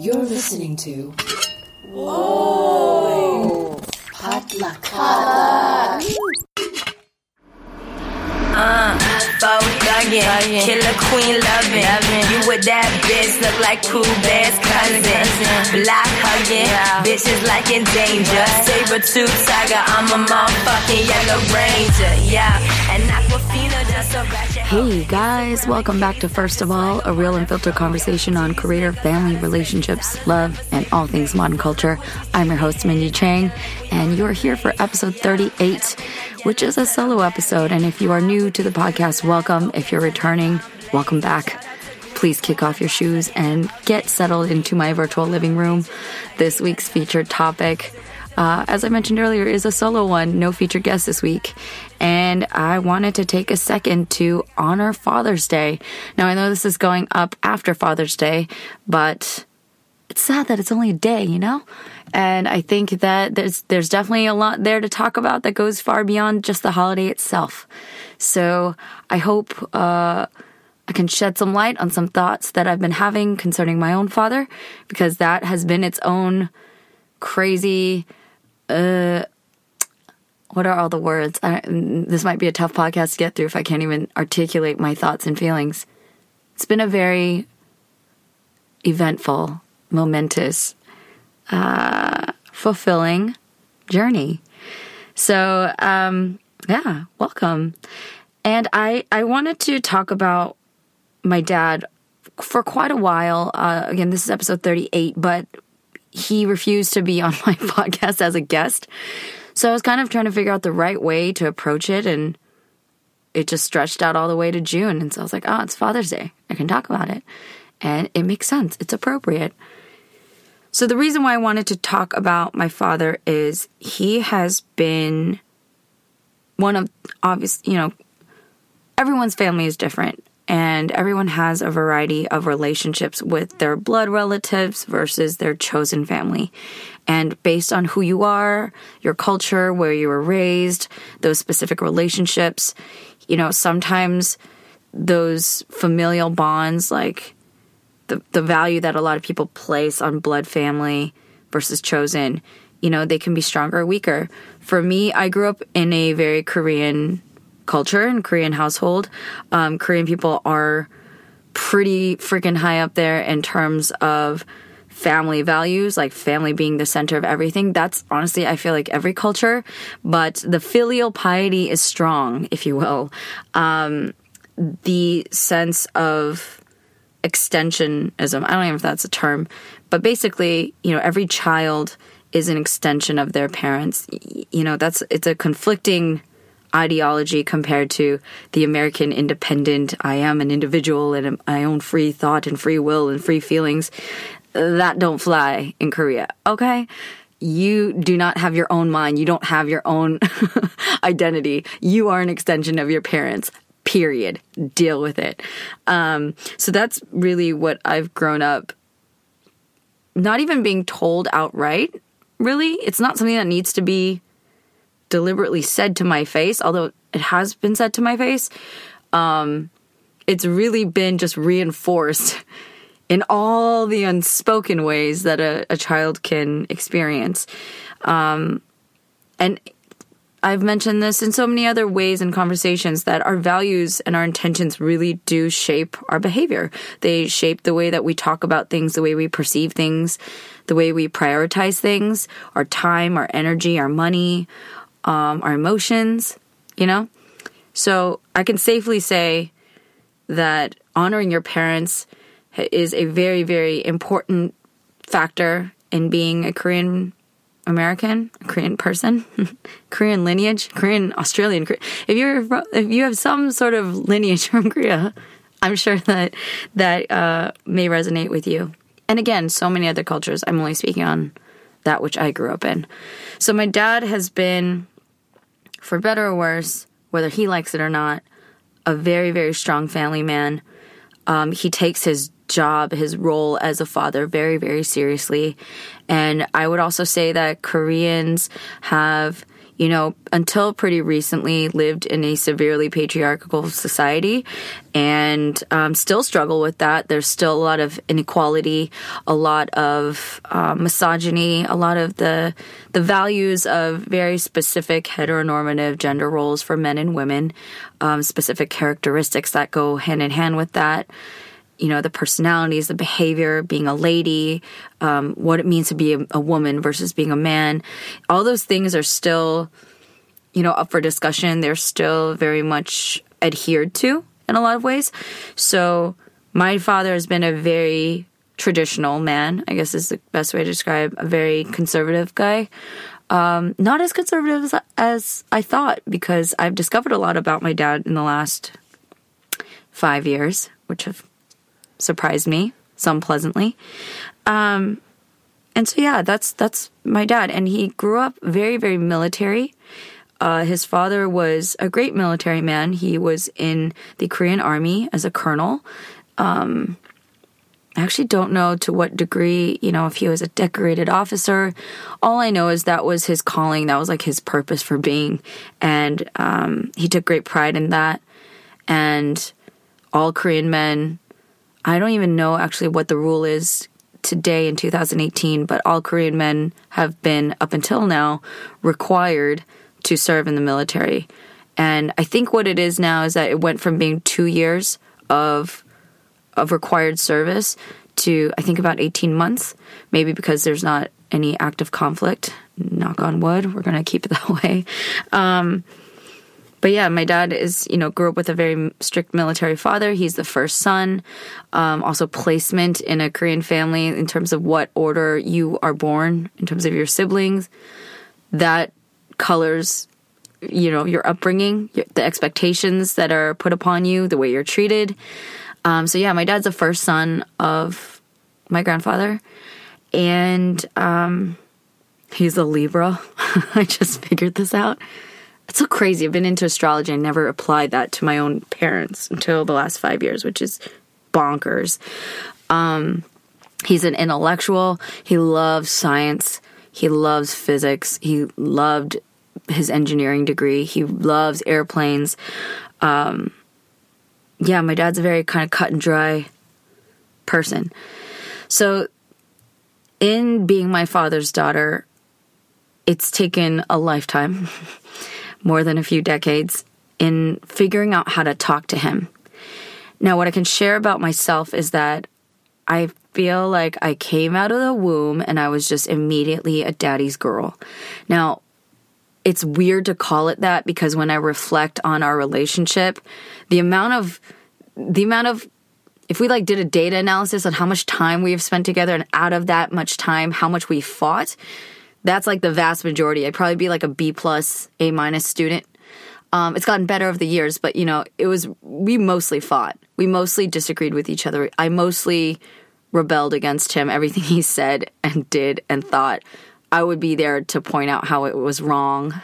You're listening to. Whoa! Potluck. Potluck. Uh, thuggin', killer queen lovin'. You with that bitch look like cool bear's cousin. Block hugging, bitches like in danger. Saber tooth tiger, I'm a motherfucking yellow ranger. Yeah, and Aquafina just a. Hey guys, welcome back to First of All, a real and filtered conversation on career, family, relationships, love, and all things modern culture. I'm your host, Minji Chang, and you're here for episode 38, which is a solo episode. And if you are new to the podcast, welcome. If you're returning, welcome back. Please kick off your shoes and get settled into my virtual living room. This week's featured topic uh, as I mentioned earlier, is a solo one, no featured guest this week. And I wanted to take a second to honor Father's Day. Now, I know this is going up after Father's Day, but it's sad that it's only a day, you know? And I think that there's there's definitely a lot there to talk about that goes far beyond just the holiday itself. So I hope uh, I can shed some light on some thoughts that I've been having concerning my own father, because that has been its own crazy uh, what are all the words? I, this might be a tough podcast to get through if I can't even articulate my thoughts and feelings. It's been a very eventful, momentous, uh, fulfilling journey. So, um, yeah, welcome. And I, I wanted to talk about my dad for quite a while. Uh, again, this is episode 38, but he refused to be on my podcast as a guest. So I was kind of trying to figure out the right way to approach it and it just stretched out all the way to June. And so I was like, oh, it's Father's Day. I can talk about it. And it makes sense. It's appropriate. So the reason why I wanted to talk about my father is he has been one of obvious, you know, everyone's family is different and everyone has a variety of relationships with their blood relatives versus their chosen family. And based on who you are, your culture, where you were raised, those specific relationships, you know, sometimes those familial bonds, like the, the value that a lot of people place on blood family versus chosen, you know, they can be stronger or weaker. For me, I grew up in a very Korean culture and Korean household. Um, Korean people are pretty freaking high up there in terms of family values, like family being the center of everything. That's honestly, I feel like every culture, but the filial piety is strong, if you will. Um, the sense of extensionism, I don't know if that's a term, but basically, you know, every child is an extension of their parents. You know, that's, it's a conflicting ideology compared to the American independent, I am an individual and I own free thought and free will and free feelings. That don't fly in Korea, okay? You do not have your own mind. You don't have your own identity. You are an extension of your parents. Period. Deal with it. Um, so that's really what I've grown up not even being told outright, really. It's not something that needs to be deliberately said to my face, although it has been said to my face, um, it's really been just reinforced in all the unspoken ways that a, a child can experience. Um, and I've mentioned this in so many other ways and conversations that our values and our intentions really do shape our behavior. They shape the way that we talk about things, the way we perceive things, the way we prioritize things, our time, our energy, our money, um, our emotions, you know? So I can safely say that honoring your parents is a very, very important factor in being a Korean American, a Korean person, Korean lineage, Korean Australian. If you're if you have some sort of lineage from Korea, I'm sure that that uh, may resonate with you. And again, so many other cultures. I'm only speaking on that which I grew up in. So my dad has been for better or worse, whether he likes it or not, a very, very strong family man. Um, he takes his job, his role as a father very, very seriously. And I would also say that Koreans have, you know, until pretty recently lived in a severely patriarchal society and um, still struggle with that. There's still a lot of inequality, a lot of uh, misogyny, a lot of the the values of very specific heteronormative gender roles for men and women, um, specific characteristics that go hand in hand with that you know, the personalities, the behavior, being a lady, um, what it means to be a, a, woman versus being a man. All those things are still, you know, up for discussion. They're still very much adhered to in a lot of ways. So my father has been a very traditional man, I guess is the best way to describe a very conservative guy. Um, not as conservative as, as I thought because I've discovered a lot about my dad in the last five years, which have surprised me, some pleasantly. Um, and so yeah, that's that's my dad, and he grew up very very military. Uh, his father was a great military man. He was in the Korean Army as a colonel. Um, I actually don't know to what degree, you know, if he was a decorated officer. All I know is that was his calling. That was like his purpose for being. And um, he took great pride in that. And all Korean men I don't even know actually what the rule is today in 2018, but all Korean men have been, up until now, required to serve in the military. And I think what it is now is that it went from being two years of of required service to I think about 18 months, maybe because there's not any active conflict. Knock on wood, we're gonna keep it that way. Um, but yeah, my dad is, you know, grew up with a very strict military father. He's the first son. Um, also, placement in a Korean family in terms of what order you are born, in terms of your siblings, that colors, you know, your upbringing, the expectations that are put upon you, the way you're treated. Um, so yeah, my dad's the first son of my grandfather, and um, he's a Libra. I just figured this out. It's so crazy. I've been into astrology. I never applied that to my own parents until the last five years, which is bonkers. Um, he's an intellectual. He loves science. He loves physics. He loved his engineering degree. He loves airplanes. Um, yeah, my dad's a very kind of cut and dry person. So, in being my father's daughter, it's taken a lifetime more than a few decades in figuring out how to talk to him. Now, what I can share about myself is that I feel like I came out of the womb and I was just immediately a daddy's girl. Now, it's weird to call it that because when I reflect on our relationship, the amount of the amount of if we like did a data analysis on how much time we have spent together and out of that much time how much we fought, that's like the vast majority. I'd probably be like a B plus, A minus student. Um, it's gotten better over the years, but you know, it was we mostly fought. We mostly disagreed with each other. I mostly rebelled against him. Everything he said and did and thought. I would be there to point out how it was wrong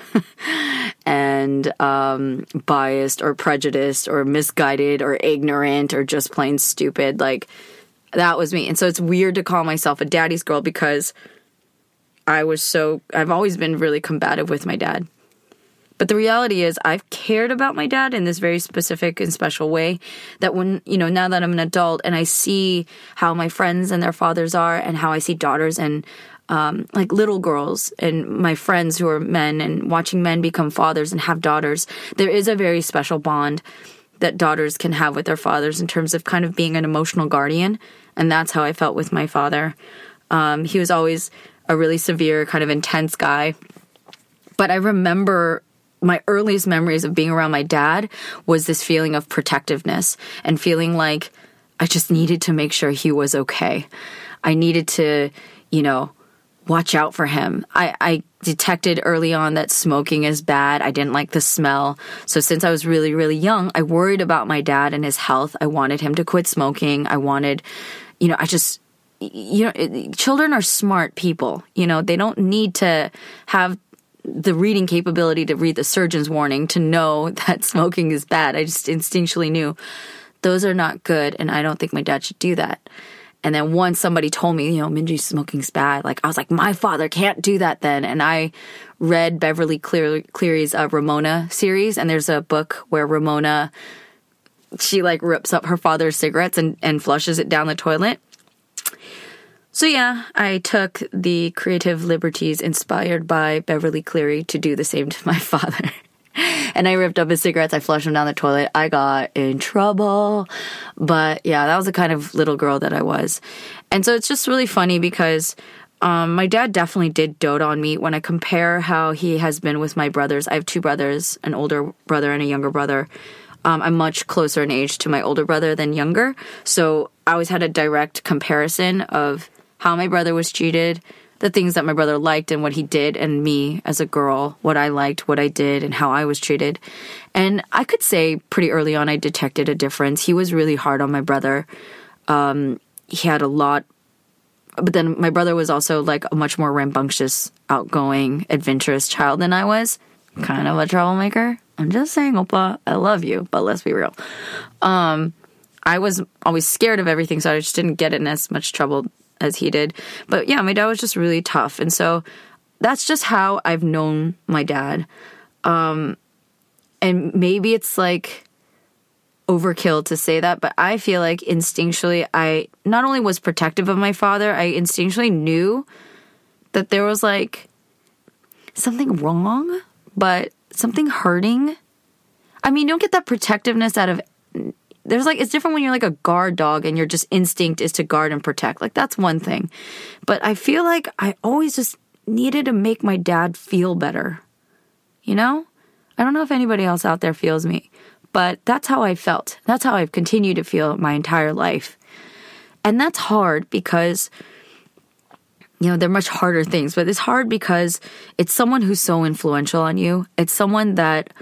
and um, biased or prejudiced or misguided or ignorant or just plain stupid. Like that was me. And so it's weird to call myself a daddy's girl because I was so, I've always been really combative with my dad. But the reality is, I've cared about my dad in this very specific and special way that when, you know, now that I'm an adult and I see how my friends and their fathers are and how I see daughters and um, like little girls and my friends who are men and watching men become fathers and have daughters, there is a very special bond that daughters can have with their fathers in terms of kind of being an emotional guardian. And that's how I felt with my father. Um, he was always a really severe, kind of intense guy. But I remember my earliest memories of being around my dad was this feeling of protectiveness and feeling like I just needed to make sure he was okay. I needed to, you know, watch out for him. I, I detected early on that smoking is bad. I didn't like the smell. So since I was really, really young, I worried about my dad and his health. I wanted him to quit smoking. I wanted, you know, I just you know, children are smart people. You know, they don't need to have the reading capability to read the surgeon's warning to know that smoking is bad. I just instinctually knew those are not good, and I don't think my dad should do that. And then once somebody told me, you know, Minji smoking's bad, like I was like, my father can't do that then. And I read Beverly Clear- Cleary's uh, Ramona series, and there's a book where Ramona she like rips up her father's cigarettes and, and flushes it down the toilet. So yeah, I took the creative liberties inspired by Beverly Cleary to do the same to my father. and I ripped up his cigarettes, I flushed them down the toilet. I got in trouble. But yeah, that was the kind of little girl that I was. And so it's just really funny because um, my dad definitely did dote on me when I compare how he has been with my brothers. I have two brothers, an older brother and a younger brother. Um, I'm much closer in age to my older brother than younger. So I always had a direct comparison of how my brother was treated, the things that my brother liked and what he did, and me as a girl, what I liked, what I did, and how I was treated. And I could say pretty early on, I detected a difference. He was really hard on my brother. Um, he had a lot, but then my brother was also like a much more rambunctious, outgoing, adventurous child than I was. Kind of a troublemaker. I'm just saying, Oppa, I love you, but let's be real. Um, I was always scared of everything, so I just didn't get in as much trouble as he did. But yeah, my dad was just really tough. And so that's just how I've known my dad. Um, and maybe it's like overkill to say that, but I feel like instinctually, I not only was protective of my father, I instinctually knew that there was like something wrong, but something hurting. I mean, you don't get that protectiveness out of there's like it's different when you're like a guard dog and your just instinct is to guard and protect. Like that's one thing. But I feel like I always just needed to make my dad feel better. You know? I don't know if anybody else out there feels me, but that's how I felt. That's how I've continued to feel my entire life. And that's hard because you know, they're much harder things, but it's hard because it's someone who's so influential on you. It's someone that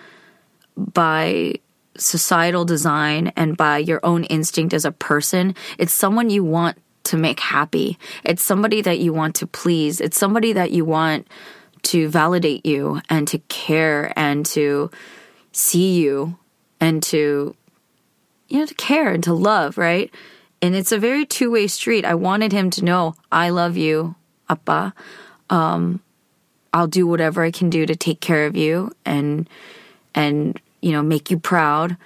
by societal design and by your own instinct as a person, it's someone you want to make happy. It's somebody that you want to please. It's somebody that you want to validate you and to care and to see you and to you know to care and to love, right? And it's a very two-way street. I wanted him to know I love you, appa. Um, I'll do whatever I can do to take care of you and and you know, make you proud.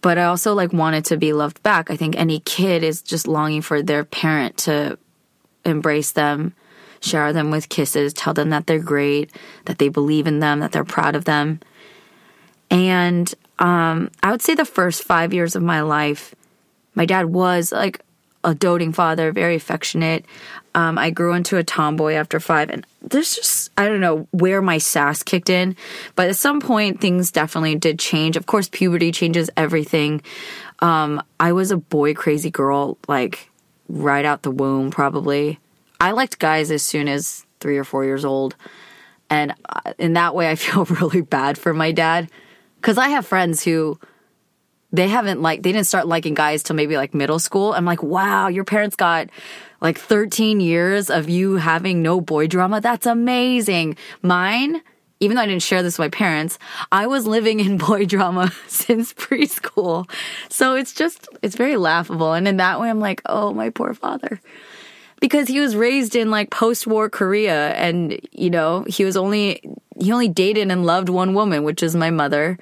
But I also like wanted to be loved back. I think any kid is just longing for their parent to embrace them, shower them with kisses, tell them that they're great, that they believe in them, that they're proud of them. And um, I would say the first five years of my life, my dad was like a doting father, very affectionate. Um, I grew into a tomboy after five, and there's just I don't know where my sass kicked in, but at some point things definitely did change. Of course, puberty changes everything. Um, I was a boy crazy girl, like right out the womb, probably. I liked guys as soon as three or four years old, and uh, in that way, I feel really bad for my dad because I have friends who they haven't like they didn't start liking guys till maybe like middle school. I'm like, wow, your parents got like 13 years of you having no boy drama. That's amazing. Mine, even though I didn't share this with my parents, I was living in boy drama since preschool. So it's just, it's very laughable. And in that way, I'm like, oh, my poor father. Because he was raised in like post war Korea and, you know, he was only, he only dated and loved one woman, which is my mother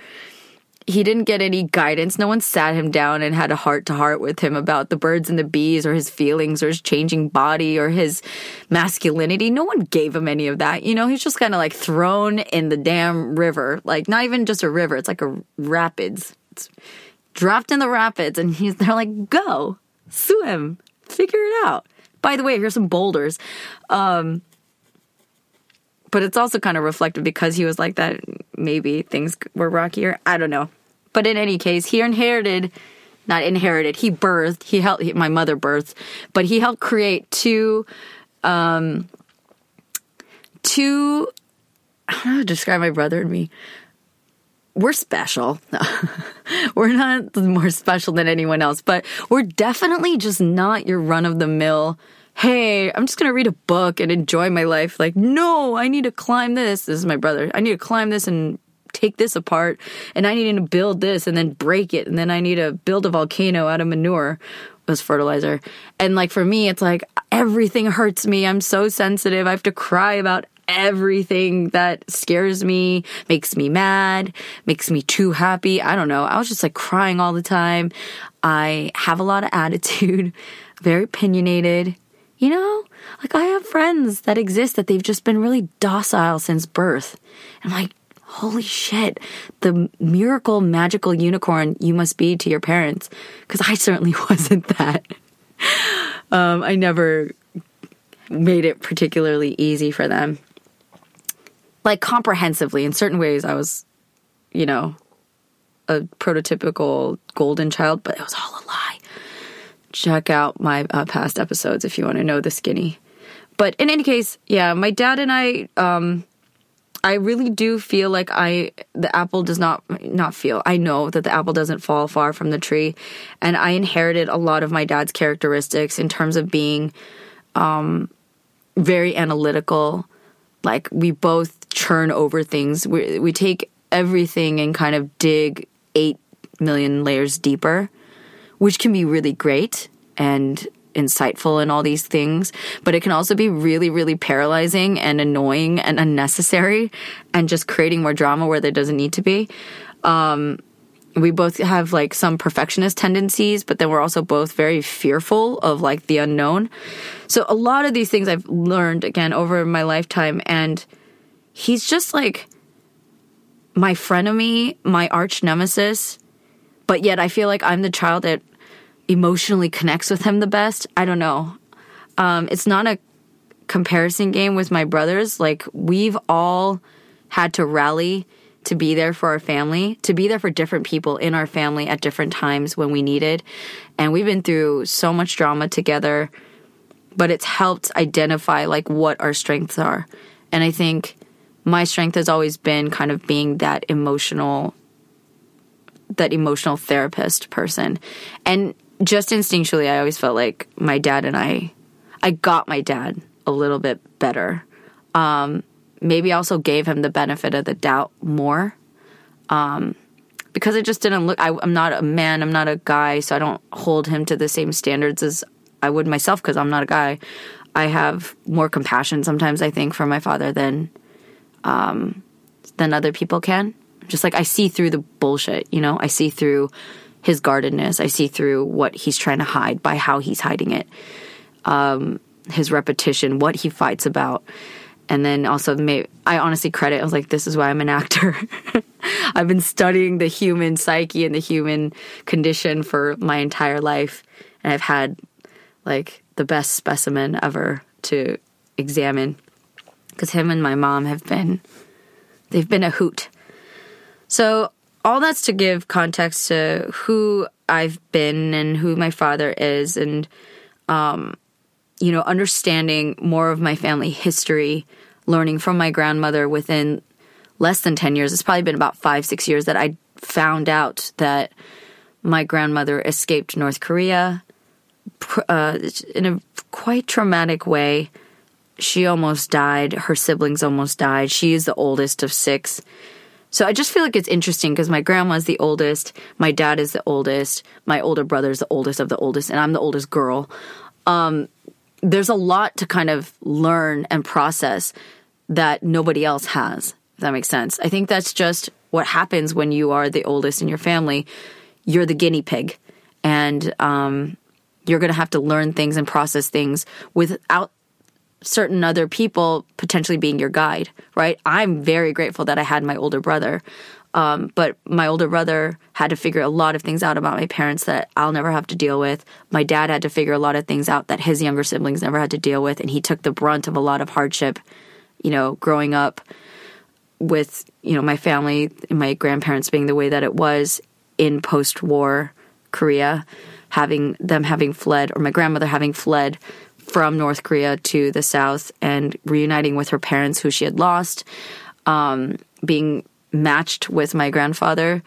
he didn't get any guidance. No one sat him down and had a heart to heart with him about the birds and the bees or his feelings or his changing body or his masculinity. No one gave him any of that. You know, he's just kind of like thrown in the damn river. Like not even just a river, it's like a rapids. It's dropped in the rapids and he's they're like, "Go. Swim. Figure it out." By the way, here's some boulders. Um but it's also kind of reflective because he was like that. Maybe things were rockier. I don't know. But in any case, he inherited, not inherited, he birthed, he helped, he, my mother birthed, but he helped create two, um, two, I don't know how to describe my brother and me. We're special. we're not more special than anyone else, but we're definitely just not your run of the mill hey, I'm just going to read a book and enjoy my life. Like, no, I need to climb this. This is my brother. I need to climb this and take this apart and I need to build this and then break it and then I need to build a volcano out of manure was fertilizer. And like for me, it's like everything hurts me. I'm so sensitive. I have to cry about everything that scares me, makes me mad, makes me too happy. I don't know. I was just like crying all the time. I have a lot of attitude, very opinionated. You know, like I have friends that exist that they've just been really docile since birth. And like, holy shit, the miracle magical unicorn you must be to your parents. Because I certainly wasn't that. Um, I never made it particularly easy for them. Like comprehensively, in certain ways, I was, you know, a prototypical golden child, but it was all a lie. Check out my uh, past episodes if you want to know the skinny. But in any case, yeah, my dad and I, um, I really do feel like I the apple does not not feel. I know that the apple doesn't fall far from the tree, and I inherited a lot of my dad's characteristics in terms of being um, very analytical. Like we both churn over things. We we take everything and kind of dig eight million layers deeper, which can be really great and insightful and all these things, but it can also be really, really paralyzing and annoying and unnecessary and just creating more drama where there doesn't need to be. Um, we both have like some perfectionist tendencies, but then we're also both very fearful of like the unknown. So a lot of these things I've learned again over my lifetime and he's just like my frenemy, my arch nemesis, but yet I feel like I'm the child that emotionally connects with him the best. I don't know. Um, it's not a comparison game with my brothers. Like, we've all had to rally to be there for our family, to be there for different people in our family at different times when we needed. And we've been through so much drama together, but it's helped identify like what our strengths are. And I think my strength has always been kind of being that emotional that emotional therapist person. And just instinctually, I always felt like my dad and I, I got my dad a little bit better. Um, maybe also gave him the benefit of the doubt more. Um, because it just didn't look, I, I'm not a man, I'm not a guy, so I don't hold him to the same standards as I would myself because I'm not a guy. I have more compassion sometimes, I think, for my father than, um, than other people can. Just like I see through the bullshit, you know, I see through his guardedness. I see through what he's trying to hide by how he's hiding it. Um, his repetition, what he fights about. And then also, I honestly credit, I was like, this is why I'm an actor. I've been studying the human psyche and the human condition for my entire life. And I've had like the best specimen ever to examine because him and my mom have been, they've been a hoot. So all that's to give context to who I've been and who my father is, and um, you know, understanding more of my family history, learning from my grandmother within less than 10 years. It's probably been about five, six years that I found out that my grandmother escaped North Korea uh, in a quite traumatic way. She almost died. Her siblings almost died. She is the oldest of six. So I just feel like it's interesting because my grandma's the oldest, my dad is the oldest, my older brother's the oldest of the oldest, and I'm the oldest girl. Um, there's a lot to kind of learn and process that nobody else has. If that makes sense. I think that's just what happens when you are the oldest in your family. You're the guinea pig, and um, you're going to have to learn things and process things without certain other people potentially being your guide, right? I'm very grateful that I had my older brother. Um, but my older brother had to figure a lot of things out about my parents that I'll never have to deal with. My dad had to figure a lot of things out that his younger siblings never had to deal with. And he took the brunt of a lot of hardship, you know, growing up with, you know, my family, my grandparents being the way that it was in post war Korea, having them having fled, or my grandmother having fled from North Korea to the South and reuniting with her parents who she had lost, um, being matched with my grandfather.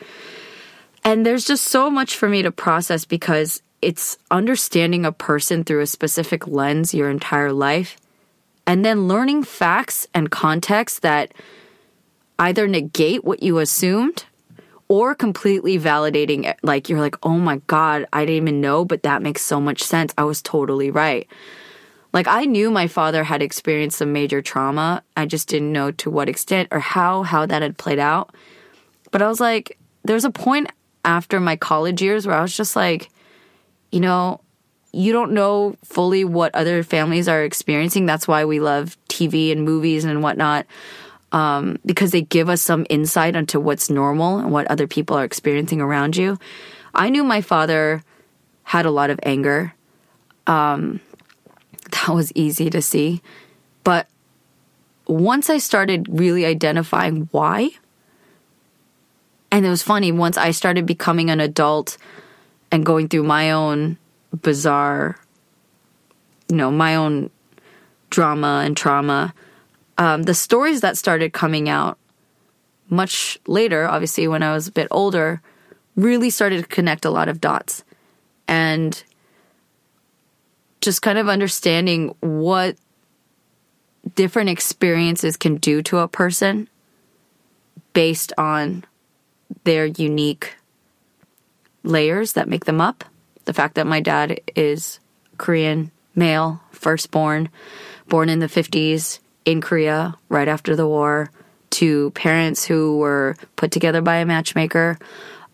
And there's just so much for me to process because it's understanding a person through a specific lens your entire life and then learning facts and context that either negate what you assumed or completely validating it. Like you're like, oh my God, I didn't even know, but that makes so much sense. I was totally right. Like I knew my father had experienced some major trauma. I just didn't know to what extent or how how that had played out. But I was like, there's a point after my college years where I was just like, you know, you don't know fully what other families are experiencing. That's why we love TV and movies and whatnot um, because they give us some insight into what's normal and what other people are experiencing around you. I knew my father had a lot of anger. Um, that was easy to see. But once I started really identifying why, and it was funny, once I started becoming an adult and going through my own bizarre, you know, my own drama and trauma, um, the stories that started coming out much later, obviously when I was a bit older, really started to connect a lot of dots. And just kind of understanding what different experiences can do to a person based on their unique layers that make them up. The fact that my dad is Korean male, firstborn, born in the 50s, in Korea right after the war to parents who were put together by a matchmaker.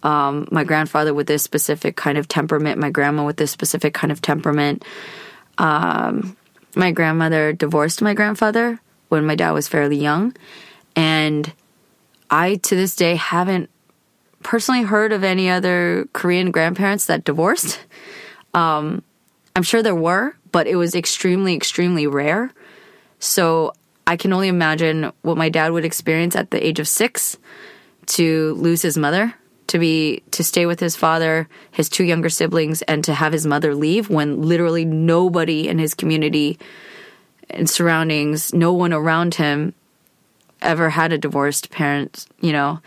Um, my grandfather with this specific kind of temperament, my grandma with this specific kind of temperament. Um, my grandmother divorced my grandfather when my dad was fairly young. And I, to this day, haven't personally heard of any other Korean grandparents that divorced. Um, I'm sure there were, but it was extremely, extremely rare. So I can only imagine what my dad would experience at the age of six to lose his mother, to be to stay with his father, his two younger siblings, and to have his mother leave when literally nobody in his community and surroundings, no one around him ever had a divorced parent, you know.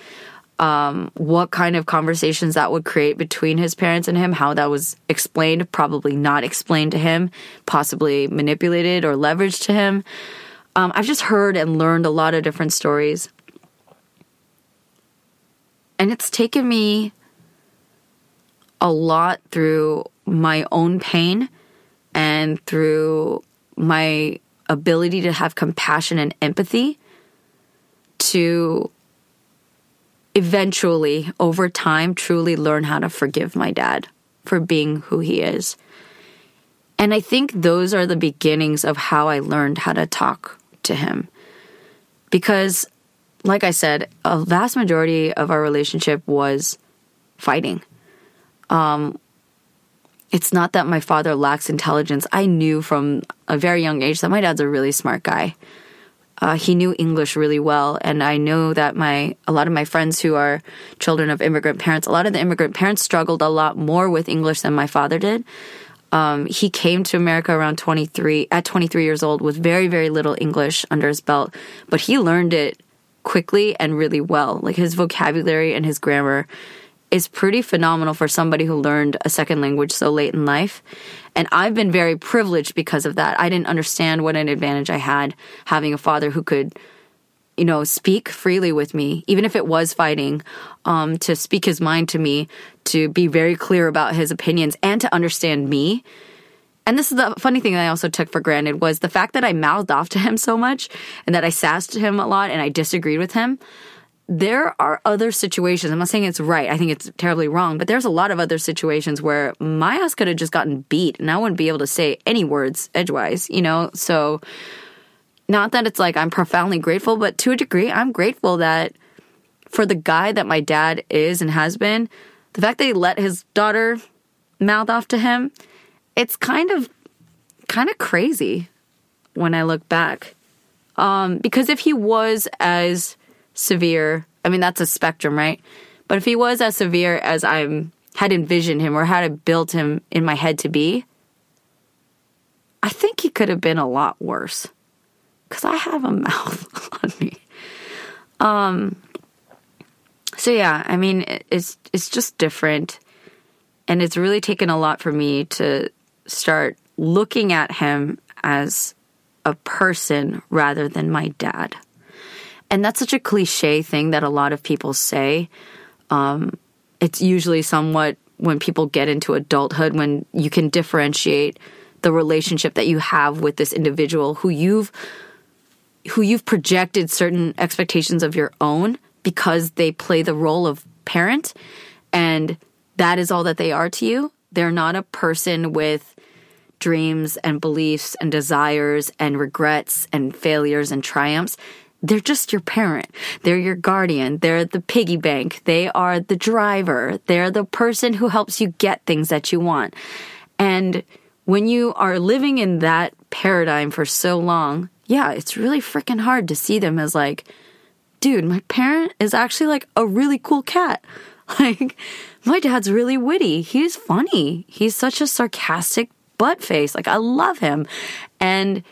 Um, what kind of conversations that would create between his parents and him, how that was explained, probably not explained to him, possibly manipulated or leveraged to him. Um, I've just heard and learned a lot of different stories. And it's taken me a lot through my own pain and through my ability to have compassion and empathy to eventually, over time, truly learn how to forgive my dad for being who he is. And I think those are the beginnings of how I learned how to talk to him. Because, like I said, a vast majority of our relationship was fighting. Um, it's not that my father lacks intelligence. I knew from a very young age that my dad's a really smart guy. Uh, he knew English really well, and I know that my a lot of my friends who are children of immigrant parents, a lot of the immigrant parents struggled a lot more with English than my father did. Um, he came to America around 23, at 23 years old with very, very little English under his belt, but he learned it quickly and really well. Like his vocabulary and his grammar is pretty phenomenal for somebody who learned a second language so late in life. And I've been very privileged because of that. I didn't understand what an advantage I had having a father who could you know, speak freely with me, even if it was fighting, um, to speak his mind to me, to be very clear about his opinions and to understand me. And this is the funny thing that I also took for granted was the fact that I mouthed off to him so much and that I sassed him a lot and I disagreed with him. There are other situations. I'm not saying it's right. I think it's terribly wrong, but there's a lot of other situations where my ass could have just gotten beat and I wouldn't be able to say any words edgewise, you know? So, not that it's like I'm profoundly grateful, but to a degree, I'm grateful that for the guy that my dad is and has been, the fact that he let his daughter mouth off to him, it's kind of kind of crazy when I look back. Um, because if he was as severe, I mean that's a spectrum, right? But if he was as severe as I'm had envisioned him or had built him in my head to be, I think he could have been a lot worse because I have a mouth on me. Um. So yeah, I mean, it's it's just different, and it's really taken a lot for me to start looking at him as a person rather than my dad. and that's such a cliche thing that a lot of people say. Um, it's usually somewhat when people get into adulthood when you can differentiate the relationship that you have with this individual who you've who you've projected certain expectations of your own because they play the role of parent and that is all that they are to you. They're not a person with dreams and beliefs and desires and regrets and failures and triumphs. They're just your parent. They're your guardian. They're the piggy bank. They are the driver. They're the person who helps you get things that you want. And when you are living in that paradigm for so long, yeah, it's really freaking hard to see them as like, dude, my parent is actually like a really cool cat. Like, my dad's really witty. He's funny. He's such a sarcastic butt face. Like, I love him. And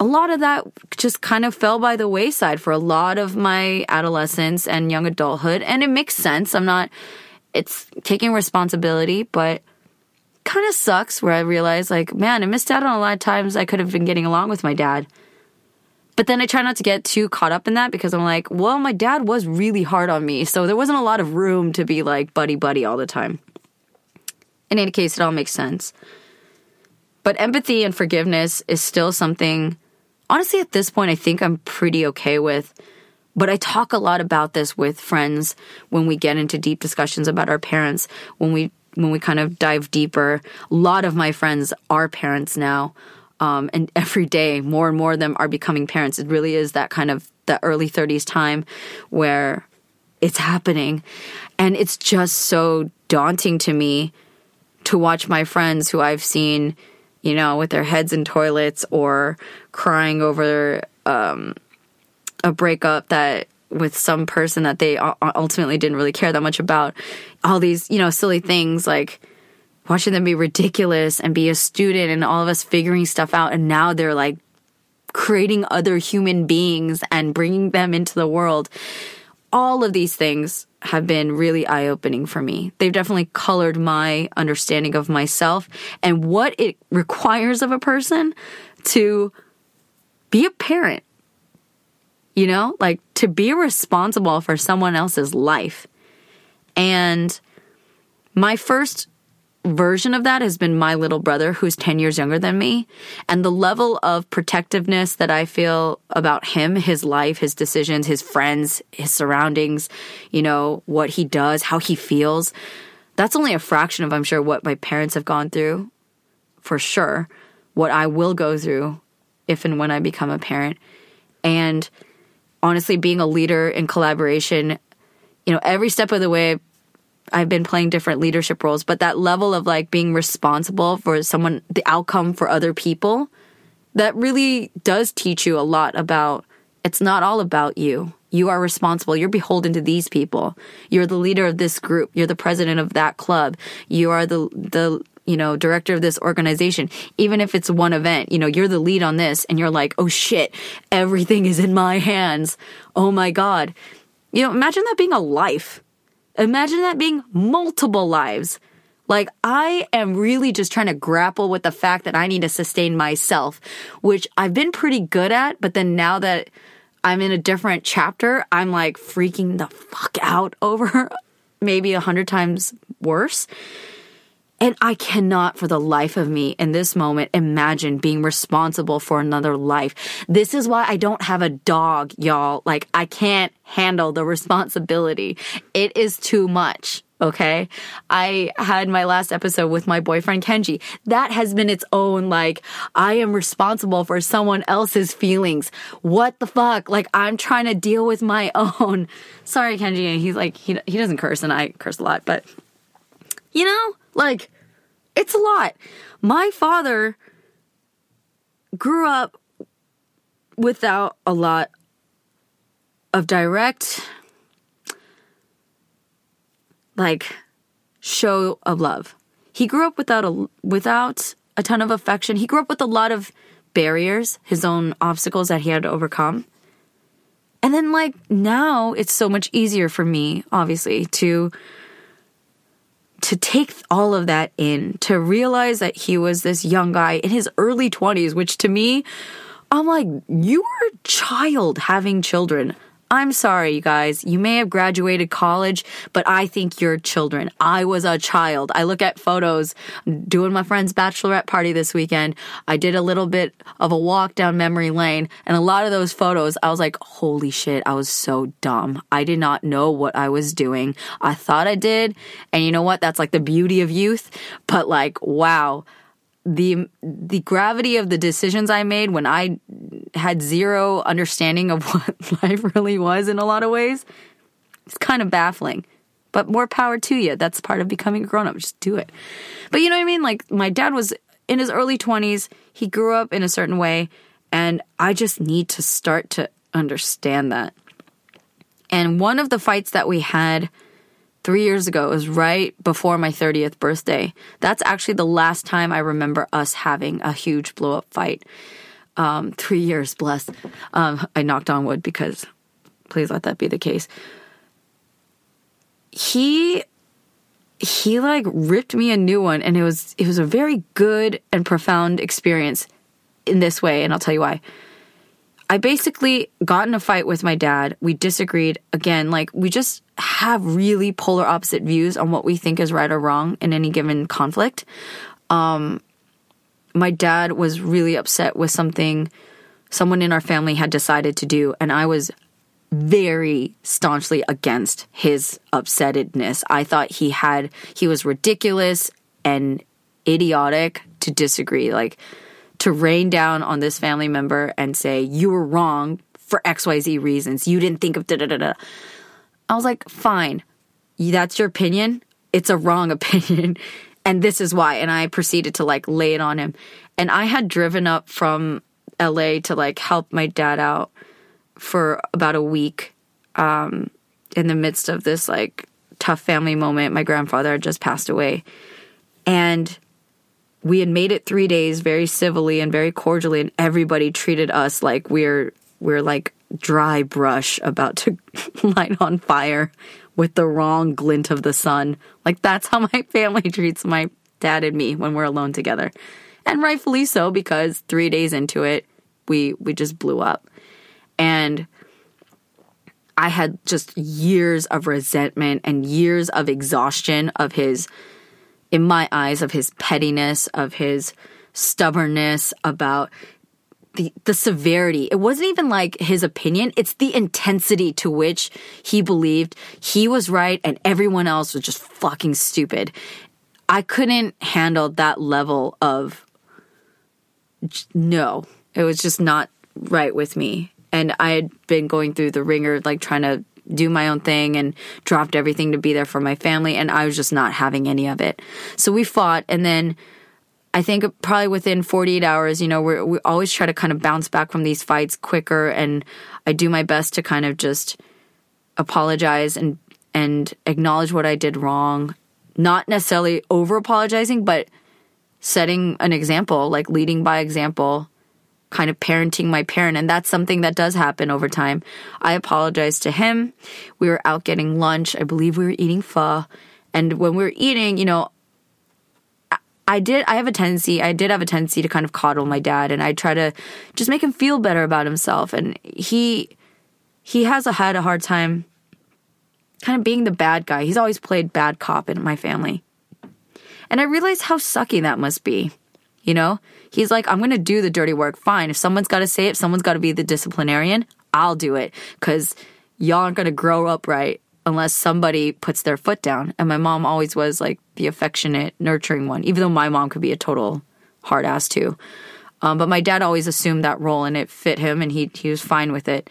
a lot of that just kind of fell by the wayside for a lot of my adolescence and young adulthood. And it makes sense. I'm not, it's taking responsibility, but kind of sucks where I realize, like, man, I missed out on a lot of times I could have been getting along with my dad. But then I try not to get too caught up in that because I'm like, well, my dad was really hard on me. So there wasn't a lot of room to be like buddy buddy all the time. In any case, it all makes sense. But empathy and forgiveness is still something, honestly, at this point, I think I'm pretty okay with. But I talk a lot about this with friends when we get into deep discussions about our parents, when we when we kind of dive deeper. A lot of my friends are parents now. Um, and every day more and more of them are becoming parents. It really is that kind of the early 30s time where it's happening. And it's just so daunting to me to watch my friends who I've seen, you know, with their heads in toilets or crying over um, a breakup that with some person that they ultimately didn't really care that much about. All these, you know, silly things like watching them be ridiculous and be a student and all of us figuring stuff out. And now they're like creating other human beings and bringing them into the world. All of these things have been really eye opening for me. They've definitely colored my understanding of myself and what it requires of a person to be a parent. You know, like to be responsible for someone else's life. And my first version of that has been my little brother, who's 10 years younger than me. And the level of protectiveness that I feel about him, his life, his decisions, his friends, his surroundings, you know, what he does, how he feels, that's only a fraction of, I'm sure, what my parents have gone through, for sure. What I will go through if and when I become a parent. And honestly, being a leader in collaboration, you know, every step of the way, I've been playing different leadership roles, but that level of like being responsible for someone, the outcome for other people, that really does teach you a lot about it's not all about you. You are responsible. You're beholden to these people. You're the leader of this group. You're the president of that club. You are the, the, you know, director of this organization. Even if it's one event, you know, you're the lead on this and you're like, oh shit, everything is in my hands. Oh my God. You know, imagine that being a life Imagine that being multiple lives. Like, I am really just trying to grapple with the fact that I need to sustain myself, which I've been pretty good at. But then now that I'm in a different chapter, I'm like freaking the fuck out over maybe a hundred times worse. And I cannot for the life of me in this moment imagine being responsible for another life. This is why I don't have a dog, y'all. Like, I can't handle the responsibility. It is too much. Okay. I had my last episode with my boyfriend Kenji. That has been its own, like, I am responsible for someone else's feelings. What the fuck? Like, I'm trying to deal with my own. Sorry, Kenji. And He's like, he, he doesn't curse and I curse a lot, but you know, like, it's a lot. My father grew up without a lot of direct, like, show of love. He grew up without a without a ton of affection. He grew up with a lot of barriers, his own obstacles that he had to overcome. And then like now it's so much easier for me obviously to to take all of that in, to realize that he was this young guy in his early 20s, which to me, I'm like, you were a child having children. I'm sorry, you guys. You may have graduated college, but I think you're children. I was a child. I look at photos doing my friend's bachelorette party this weekend. I did a little bit of a walk down memory lane, and a lot of those photos, I was like, holy shit, I was so dumb. I did not know what I was doing. I thought I did. And you know what? That's like the beauty of youth. But like, wow the the gravity of the decisions I made when I had zero understanding of what life really was in a lot of ways, it's kind of baffling. But more power to you. That's part of becoming a grown up. Just do it. But you know what I mean? Like my dad was in his early 20s. He grew up in a certain way and I just need to start to understand that. And one of the fights that we had three years ago. It was right before my 30th birthday. That's actually the last time I remember us having a huge blow up fight. Um, three years, bless. Um, I knocked on wood because please let that be the case. He he like ripped me a new one and it was it was a very good and profound experience in this way and I'll tell you why. I basically got in a fight with my dad. We disagreed again. Like, we just have really polar opposite views on what we think is right or wrong in any given conflict. Um, my dad was really upset with something someone in our family had decided to do, and I was very staunchly against his upsettedness. I thought he had, he was ridiculous and idiotic to disagree. Like, to rain down on this family member and say, you were wrong for XYZ reasons. You didn't think of da da da da. I was like, fine. That's your opinion. It's a wrong opinion. and this is why. And I proceeded to like lay it on him. And I had driven up from LA to like help my dad out for about a week um, in the midst of this like tough family moment. My grandfather had just passed away. And we had made it three days very civilly and very cordially, and everybody treated us like we're we're like dry brush about to light on fire with the wrong glint of the sun. Like that's how my family treats my dad and me when we're alone together. And rightfully so because 3 days into it we we just blew up. And I had just years of resentment and years of exhaustion of his in my eyes, of his pettiness, of his stubbornness, about the the severity. It wasn't even like his opinion, it's the intensity to which he believed he was right and everyone else was just fucking stupid. I couldn't handle that level of no. It was just not right with me. And I had been going through the ringer like trying to do my own thing and dropped everything to be there for my family. And I was just not having any of it. So we fought. And then I think probably within 48 hours, you know, we we always try to kind of bounce back from these fights quicker. And I do my best to kind of just apologize and, and acknowledge what I did wrong. Not necessarily over apologizing, but setting an example, like leading by example kind of parenting my parent. And that's something that does happen over time. I apologized to him. We were out getting lunch. I believe we were eating pho. And when we were eating, you know, I did, I have a tendency, I did have a tendency to kind of coddle my dad and I try to just make him feel better about himself. And he, he has a, had a hard time kind of being the bad guy. He's always played bad cop in my family. And I realized how sucky that must be. You know, he's like, I'm going to do the dirty work. Fine. If someone's got to say it, someone's got to be the disciplinarian, I'll do it because y'all aren't going to grow up right unless somebody puts their foot down. And my mom always was like the affectionate, nurturing one, even though my mom could be a total hard ass too. Um, but my dad always assumed that role and it fit him and he, he was fine with it.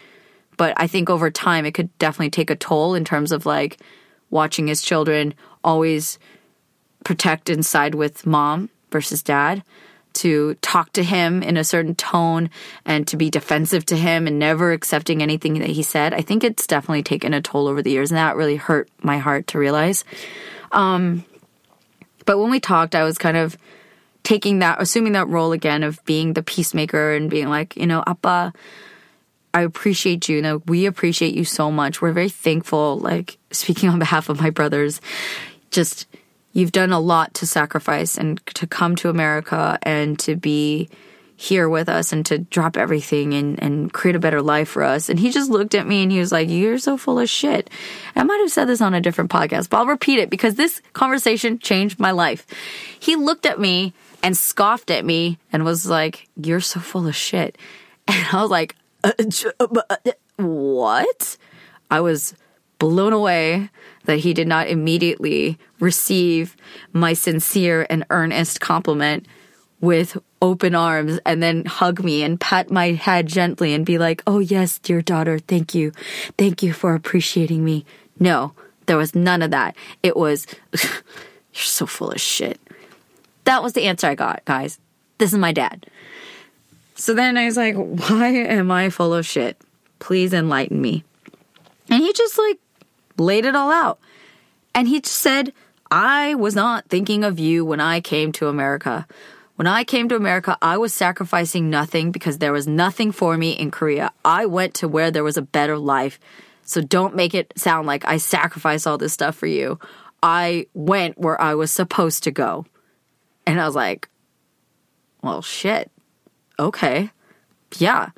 But I think over time it could definitely take a toll in terms of like watching his children always protect and side with mom versus dad to talk to him in a certain tone and to be defensive to him and never accepting anything that he said. I think it's definitely taken a toll over the years and that really hurt my heart to realize. Um, but when we talked, I was kind of taking that, assuming that role again of being the peacemaker and being like, you know, Appa, I appreciate you. you know, we appreciate you so much. We're very thankful, like speaking on behalf of my brothers, just you've done a lot to sacrifice and to come to America and to be here with us and to drop everything and, and create a better life for us. And he just looked at me and he was like, You're so full of shit. I might have said this on a different podcast, but I'll repeat it because this conversation changed my life. He looked at me and scoffed at me and was like, You're so full of shit. And I was like, uh, uh, What? I was blown away that he did not immediately receive my sincere and earnest compliment with open arms and then hug me and pat my head gently and be like, Oh, yes, dear daughter, thank you. Thank you for appreciating me. No, there was none of that. It was, You're so full of shit. That was the answer I got, guys. This is my dad. So then I was like, Why am I full of shit? Please enlighten me. And he just like laid it all out. And he said, I was not thinking of you when I came to America. When I came to America, I was sacrificing nothing because there was nothing for me in Korea. I went to where there was a better life. So don't make it sound like I sacrificed all this stuff for you. I went where I was supposed to go. And I was like, well, shit. Okay. Yeah.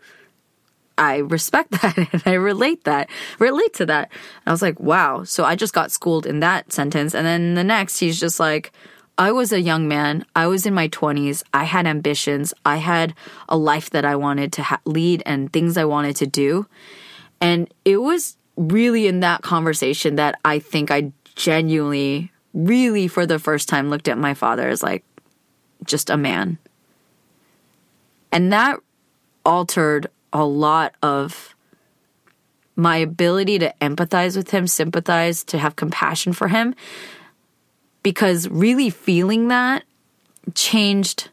I respect that and I relate that, relate to that. And I was like, wow. So I just got schooled in that sentence. And then the next, he's just like, I was a young man. I was in my 20s. I had ambitions. I had a life that I wanted to ha- lead and things I wanted to do. And it was really in that conversation that I think I genuinely, really for the first time looked at my father as like just a man. And that altered a lot of my ability to empathize with him, sympathize, to have compassion for him. Because really feeling that changed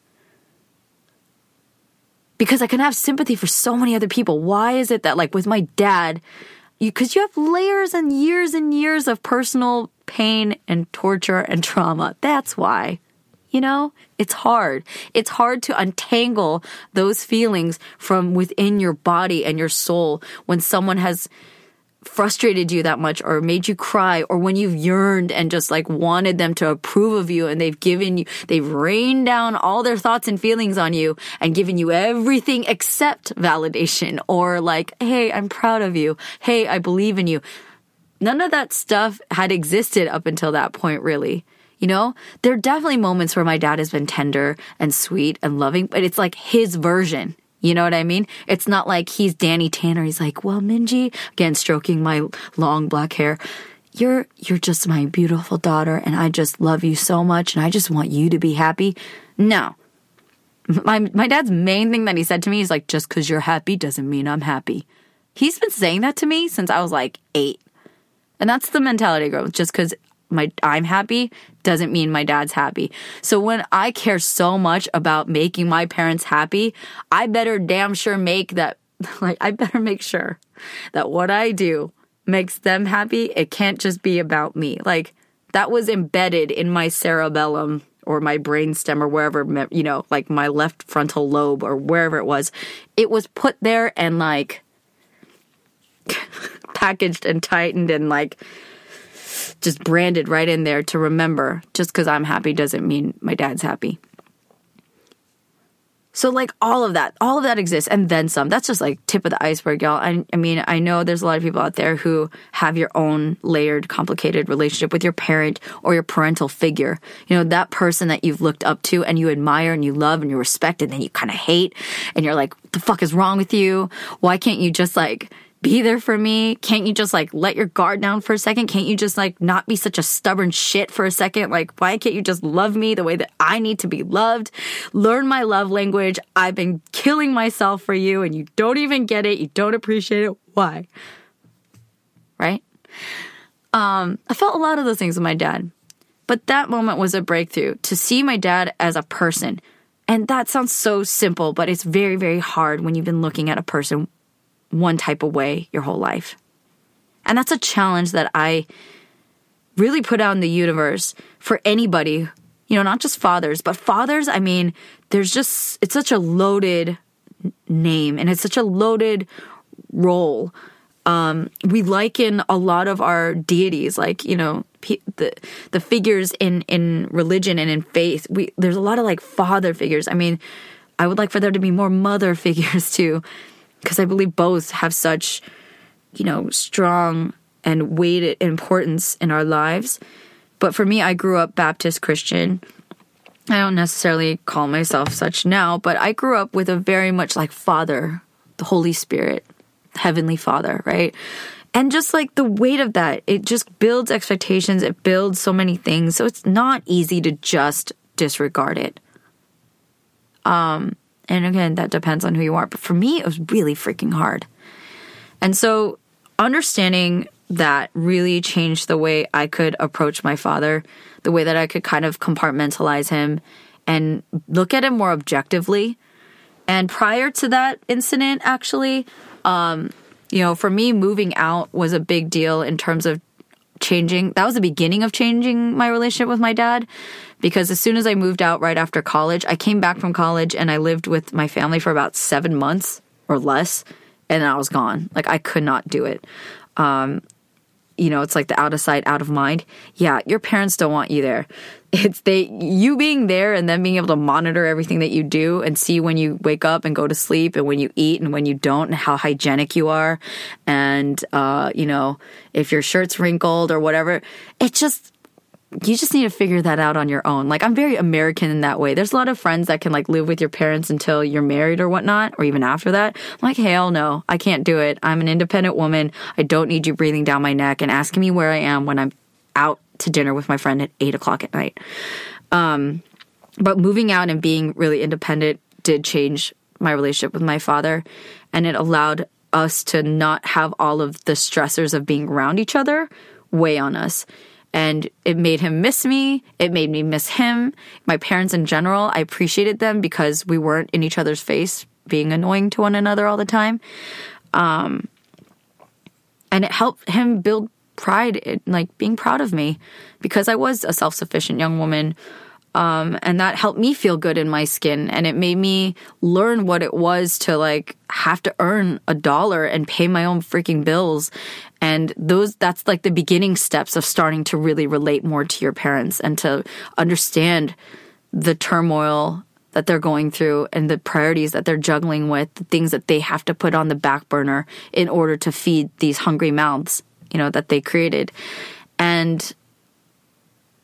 because I can have sympathy for so many other people. Why is it that, like, with my dad, because you, you, have layers and years and years of personal pain and torture and trauma. That's why. You know, it's hard. It's hard to untangle those feelings from within your body and your soul when someone has frustrated you that much or made you cry or when you've yearned and just like wanted them to approve of you and they've given you, they've rained down all their thoughts and feelings on you and given you everything except validation or like, Hey, I'm proud of you. Hey, I believe in you. None of that stuff had existed up until that point, really. You know, there are definitely moments where my dad has been tender and sweet and loving, but it's like his version. You know what I mean? It's not like he's Danny Tanner. He's like, well, Minji, again, stroking my long black hair. You're, you're just my beautiful daughter and I just love you so much and I just want you to be happy. No. My, my dad's main thing that he said to me is like, just cause you're happy doesn't mean I'm happy. He's been saying that to me since I was like eight. And that's the mentality, girl. Just because my I'm happy doesn't mean my dad's happy. So when I care so much about making my parents happy, I better damn sure make that like I better make sure that what I do makes them happy. It can't just be about me. Like that was embedded in my cerebellum or my brainstem or wherever you know, like my left frontal lobe or wherever it was. It was put there and like packaged and tightened and like just branded right in there to remember just because I'm happy doesn't mean my dad's happy. So like all of that, all of that exists and then some. That's just like tip of the iceberg, y'all. I, I mean, I know there's a lot of people out there who have your own layered, complicated relationship with your parent or your parental figure. You know, that person that you've looked up to and you admire and you love and you respect and then you kind of hate and you're like, the fuck is wrong with you? Why can't you just like be there for me? Can't you just like let your guard down for a second? Can't you just like not be such a stubborn shit for a second? Like, why can't you just love me the way that I need to be loved? Learn my love language. I've been killing myself for you and you don't even get it. You don't appreciate it. Why? Right? Um, I felt a lot of those things with my dad. But that moment was a breakthrough to see my dad as a person. And that sounds so simple, but it's very, very hard when you've been looking at a person one type of way your whole life. And that's a challenge that I really put out in the universe for anybody, you know, not just fathers, but fathers, I mean, there's just, it's such a loaded name and it's such a loaded role. Um, we liken a lot of our deities, like, you know, the the figures in in religion and in faith. We there's a lot of like father figures. I mean, I would like for there to be more mother figures too, because I believe both have such, you know, strong and weighted importance in our lives. But for me, I grew up Baptist Christian. I don't necessarily call myself such now, but I grew up with a very much like Father, the Holy Spirit, Heavenly Father, right? And just like the weight of that, it just builds expectations, it builds so many things. So it's not easy to just disregard it. Um, and again, that depends on who you are. But for me, it was really freaking hard. And so understanding that really changed the way I could approach my father, the way that I could kind of compartmentalize him and look at him more objectively. And prior to that incident, actually, um, you know, for me, moving out was a big deal in terms of changing. That was the beginning of changing my relationship with my dad because as soon as I moved out right after college, I came back from college and I lived with my family for about seven months or less, and I was gone. Like I could not do it. Um, you know, it's like the out of sight, out of mind. Yeah, your parents don't want you there. It's they you being there and then being able to monitor everything that you do and see when you wake up and go to sleep and when you eat and when you don't and how hygienic you are and uh, you know, if your shirt's wrinkled or whatever. It just you just need to figure that out on your own. Like I'm very American in that way. There's a lot of friends that can like live with your parents until you're married or whatnot, or even after that. I'm like, hell no, I can't do it. I'm an independent woman. I don't need you breathing down my neck and asking me where I am when I'm out to dinner with my friend at eight o'clock at night. Um, but moving out and being really independent did change my relationship with my father, and it allowed us to not have all of the stressors of being around each other weigh on us and it made him miss me. It made me miss him. My parents in general, I appreciated them because we weren't in each other's face being annoying to one another all the time. Um, and it helped him build pride, in, like being proud of me because I was a self sufficient young woman um, and that helped me feel good in my skin. And it made me learn what it was to like have to earn a dollar and pay my own freaking bills. And those, that's like the beginning steps of starting to really relate more to your parents and to understand the turmoil that they're going through and the priorities that they're juggling with, the things that they have to put on the back burner in order to feed these hungry mouths, you know, that they created. And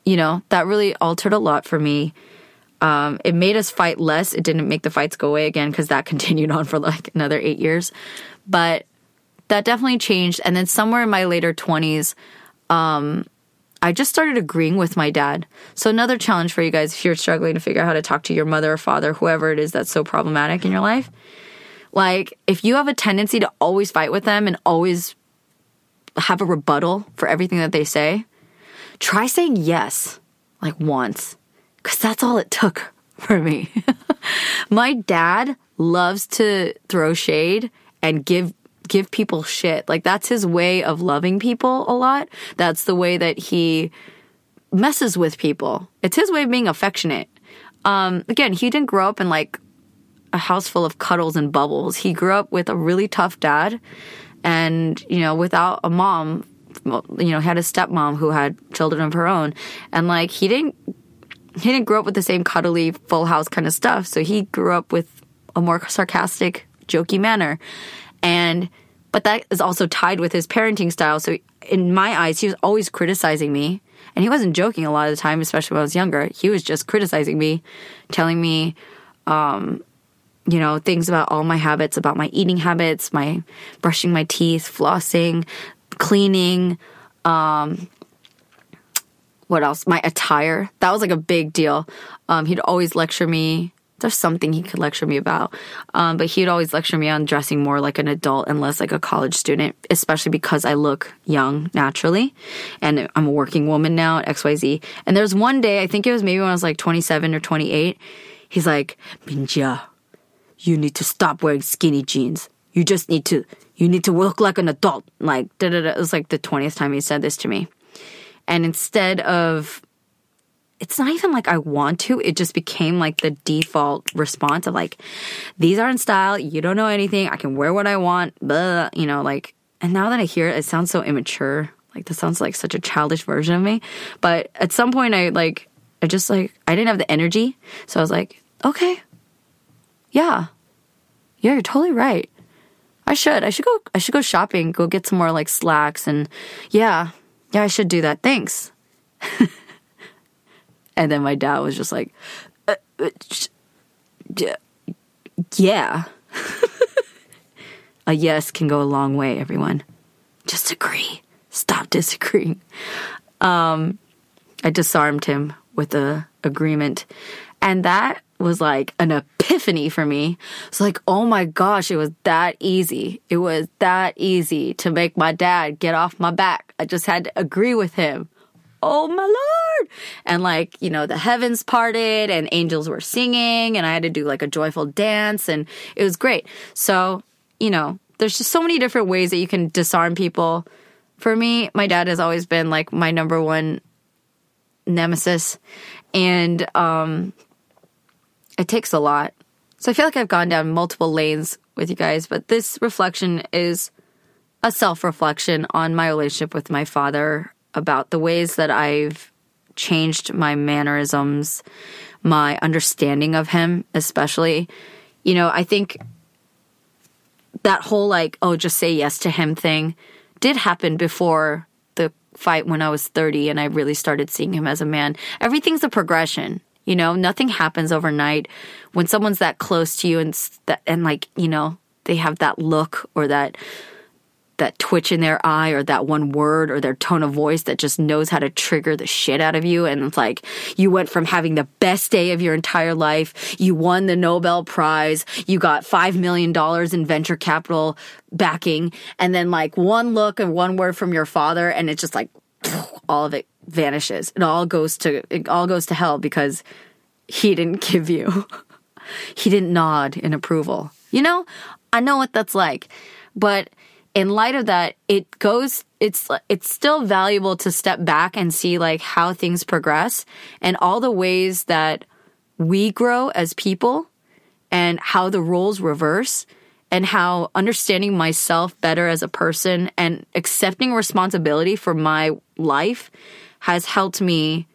you know, that really altered a lot for me. Um, it made us fight less. It didn't make the fights go away again because that continued on for like another eight years. But that definitely changed. And then somewhere in my later 20s, um, I just started agreeing with my dad. So, another challenge for you guys if you're struggling to figure out how to talk to your mother or father, whoever it is that's so problematic in your life. Like, if you have a tendency to always fight with them and always have a rebuttal for everything that they say, try saying yes like once because that's all it took for me. My dad loves to throw shade and give give people shit. Like that's his way of loving people a lot. That's the way that he messes with people. It's his way of being affectionate. Um, again, he didn't grow up in like a house full of cuddles and bubbles. He grew up with a really tough dad and, you know, without a mom you know, had a stepmom who had children of her own, and like he didn't he didn't grow up with the same cuddly full house kind of stuff. So he grew up with a more sarcastic, jokey manner, and but that is also tied with his parenting style. So in my eyes, he was always criticizing me. And he wasn't joking a lot of the time, especially when I was younger. He was just criticizing me, telling me, um, you know, things about all my habits, about my eating habits, my brushing my teeth, flossing, cleaning, um, what else? My attire. That was like a big deal. Um, he'd always lecture me. There's something he could lecture me about. Um, but he'd always lecture me on dressing more like an adult and less like a college student, especially because I look young naturally. And I'm a working woman now at XYZ. And there's one day, I think it was maybe when I was like 27 or 28, he's like, Minjia, you need to stop wearing skinny jeans. You just need to you need to look like an adult. Like, da da da. It was like the 20th time he said this to me. And instead of, it's not even like I want to, it just became like the default response of like, these are in style. You don't know anything. I can wear what I want. Blah, you know, like, and now that I hear it, it sounds so immature. Like, this sounds like such a childish version of me. But at some point, I like, I just like, I didn't have the energy. So I was like, okay, Yeah. Yeah, you're totally right. I should. I should go I should go shopping, go get some more like slacks and yeah. Yeah, I should do that. Thanks. and then my dad was just like uh, uh, yeah. a yes can go a long way, everyone. Just agree. Stop disagreeing. Um, I disarmed him with a agreement. And that was like an epiphany for me. It's like, oh my gosh, it was that easy. It was that easy to make my dad get off my back. I just had to agree with him. Oh my lord. And like, you know, the heavens parted and angels were singing and I had to do like a joyful dance and it was great. So, you know, there's just so many different ways that you can disarm people. For me, my dad has always been like my number one nemesis. And um it takes a lot. So I feel like I've gone down multiple lanes with you guys, but this reflection is a self reflection on my relationship with my father about the ways that I've changed my mannerisms, my understanding of him, especially. You know, I think that whole like, oh, just say yes to him thing did happen before the fight when I was 30 and I really started seeing him as a man. Everything's a progression. You know, nothing happens overnight. When someone's that close to you and that, and like, you know, they have that look or that that twitch in their eye or that one word or their tone of voice that just knows how to trigger the shit out of you. And it's like you went from having the best day of your entire life, you won the Nobel Prize, you got $5 million in venture capital backing, and then like one look and one word from your father, and it's just like all of it vanishes. It all goes to it all goes to hell because he didn't give you. he didn't nod in approval. You know, I know what that's like. But in light of that, it goes it's it's still valuable to step back and see like how things progress and all the ways that we grow as people and how the roles reverse and how understanding myself better as a person and accepting responsibility for my life has helped me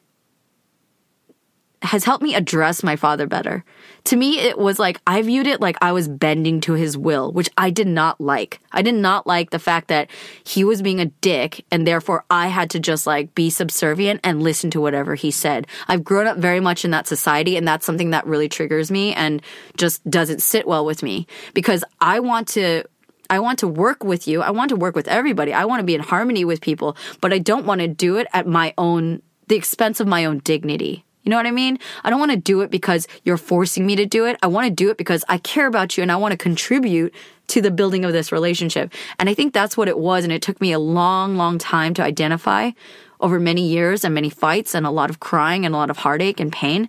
has helped me address my father better. To me, it was like I viewed it like I was bending to his will, which I did not like. I did not like the fact that he was being a dick and therefore I had to just like be subservient and listen to whatever he said. I've grown up very much in that society and that's something that really triggers me and just doesn't sit well with me because I want to I want to work with you. I want to work with everybody. I want to be in harmony with people, but I don't want to do it at my own, the expense of my own dignity. You know what I mean? I don't want to do it because you're forcing me to do it. I want to do it because I care about you and I want to contribute to the building of this relationship. And I think that's what it was. And it took me a long, long time to identify over many years and many fights and a lot of crying and a lot of heartache and pain.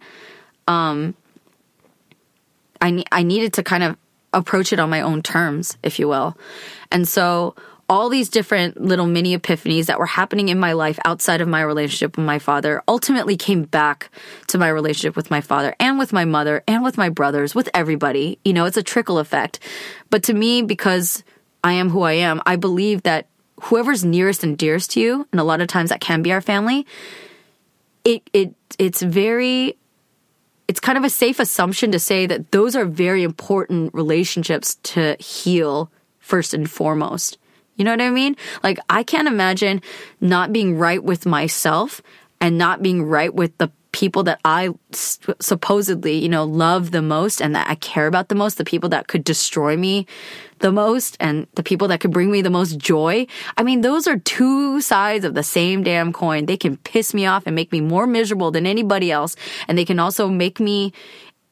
Um, I, I needed to kind of approach it on my own terms, if you will. And so all these different little mini epiphanies that were happening in my life outside of my relationship with my father ultimately came back to my relationship with my father and with my mother and with my brothers, with everybody. You know, it's a trickle effect. But to me, because I am who I am, I believe that whoever's nearest and dearest to you, and a lot of times that can be our family, it, it, it's very it's kind of a safe assumption to say that those are very important relationships to heal first and foremost. You know what I mean? Like, I can't imagine not being right with myself and not being right with the people that I supposedly, you know, love the most and that I care about the most, the people that could destroy me the most and the people that could bring me the most joy. I mean, those are two sides of the same damn coin. They can piss me off and make me more miserable than anybody else. And they can also make me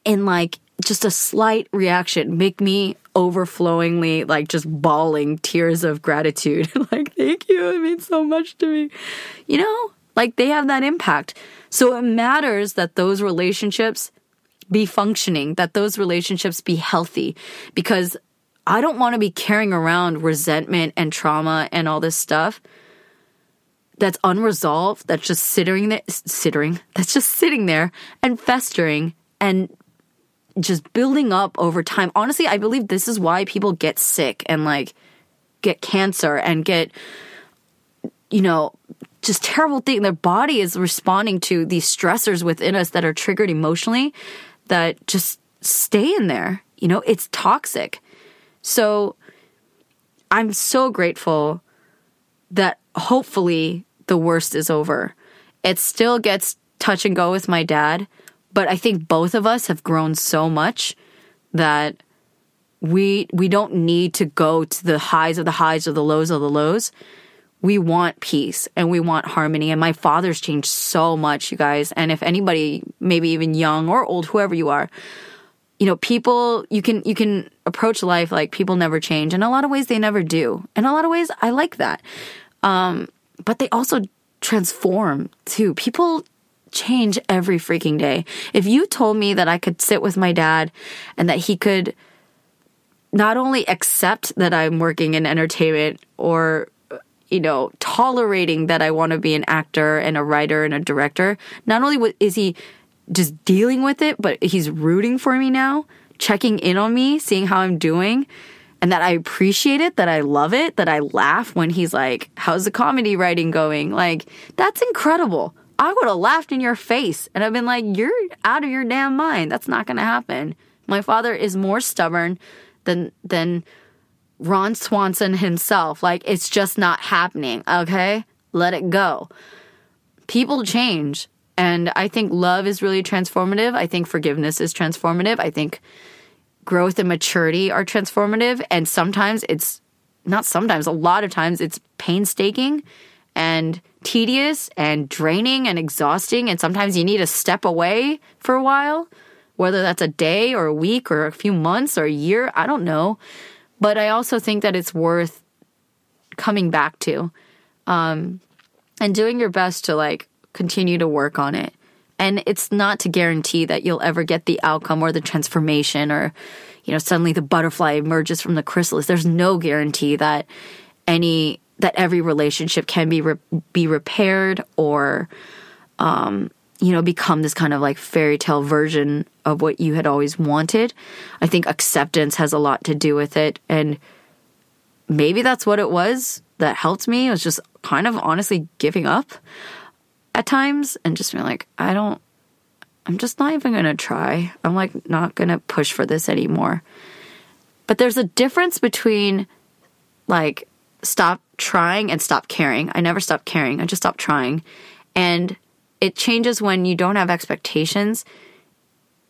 in like just a slight reaction, make me overflowingly like just bawling tears of gratitude. like, thank you. It means so much to me. You know, like they have that impact. So it matters that those relationships be functioning, that those relationships be healthy because I don't want to be carrying around resentment and trauma and all this stuff that's unresolved, that's just sitting there, sitting, that's just sitting there and festering and just building up over time. Honestly, I believe this is why people get sick and like get cancer and get, you know, just terrible thing. Their body is responding to these stressors within us that are triggered emotionally that just stay in there. You know, it's toxic. So I'm so grateful that hopefully the worst is over. It still gets touch and go with my dad, but I think both of us have grown so much that we we don't need to go to the highs of the highs or the lows of the lows. We want peace and we want harmony. And my father's changed so much, you guys. And if anybody, maybe even young or old, whoever you are, you know, people you can you can approach life like people never change. In a lot of ways they never do. In a lot of ways I like that. Um, but they also transform too. People change every freaking day. If you told me that I could sit with my dad and that he could not only accept that I'm working in entertainment or you know, tolerating that I want to be an actor and a writer and a director. Not only is he just dealing with it, but he's rooting for me now, checking in on me, seeing how I'm doing, and that I appreciate it, that I love it, that I laugh when he's like, How's the comedy writing going? Like, that's incredible. I would have laughed in your face and I've been like, You're out of your damn mind. That's not to happen. My father is more stubborn than, than, Ron Swanson himself. Like, it's just not happening, okay? Let it go. People change. And I think love is really transformative. I think forgiveness is transformative. I think growth and maturity are transformative. And sometimes it's not sometimes, a lot of times it's painstaking and tedious and draining and exhausting. And sometimes you need to step away for a while, whether that's a day or a week or a few months or a year. I don't know. But I also think that it's worth coming back to um, and doing your best to like continue to work on it. And it's not to guarantee that you'll ever get the outcome or the transformation or, you know, suddenly the butterfly emerges from the chrysalis. There's no guarantee that any, that every relationship can be, re- be repaired or, um, you know, become this kind of like fairy tale version of what you had always wanted. I think acceptance has a lot to do with it. And maybe that's what it was that helped me. It was just kind of honestly giving up at times and just being like, I don't, I'm just not even going to try. I'm like, not going to push for this anymore. But there's a difference between like, stop trying and stop caring. I never stopped caring. I just stopped trying. And it changes when you don't have expectations.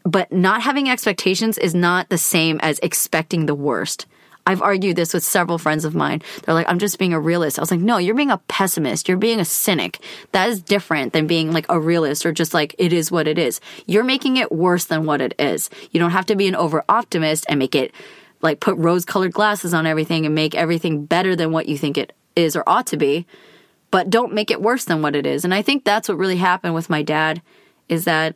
But not having expectations is not the same as expecting the worst. I've argued this with several friends of mine. They're like, I'm just being a realist. I was like, no, you're being a pessimist. You're being a cynic. That is different than being like a realist or just like, it is what it is. You're making it worse than what it is. You don't have to be an over optimist and make it like put rose colored glasses on everything and make everything better than what you think it is or ought to be but don't make it worse than what it is. And I think that's what really happened with my dad is that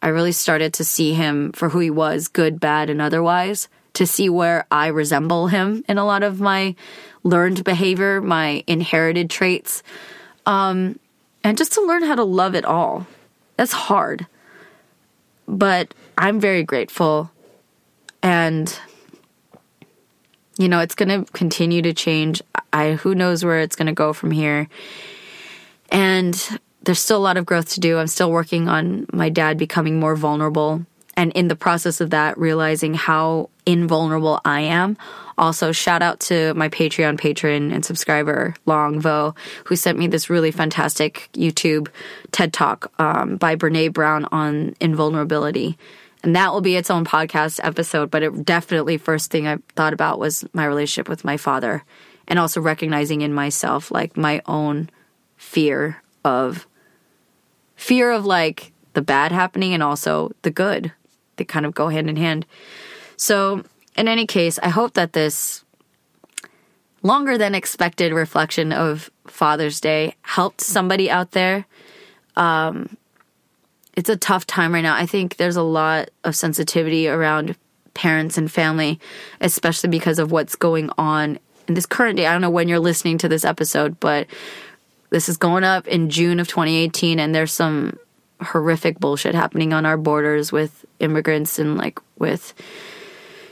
I really started to see him for who he was, good, bad, and otherwise, to see where I resemble him in a lot of my learned behavior, my inherited traits, um, and just to learn how to love it all. That's hard. But I'm very grateful. And you know, it's going to continue to change. I who knows where it's going to go from here. And there's still a lot of growth to do. I'm still working on my dad becoming more vulnerable and in the process of that realizing how invulnerable I am. Also, shout out to my Patreon patron and subscriber, Long Vo, who sent me this really fantastic YouTube TED Talk um, by Brene Brown on invulnerability. And that will be its own podcast episode. But it definitely, first thing I thought about was my relationship with my father and also recognizing in myself like my own fear of fear of like the bad happening and also the good. They kind of go hand in hand. So, in any case, I hope that this longer than expected reflection of Father's Day helped somebody out there. Um, it's a tough time right now. I think there's a lot of sensitivity around parents and family, especially because of what's going on in this current day. I don't know when you're listening to this episode, but this is going up in June of 2018, and there's some horrific bullshit happening on our borders with immigrants and like with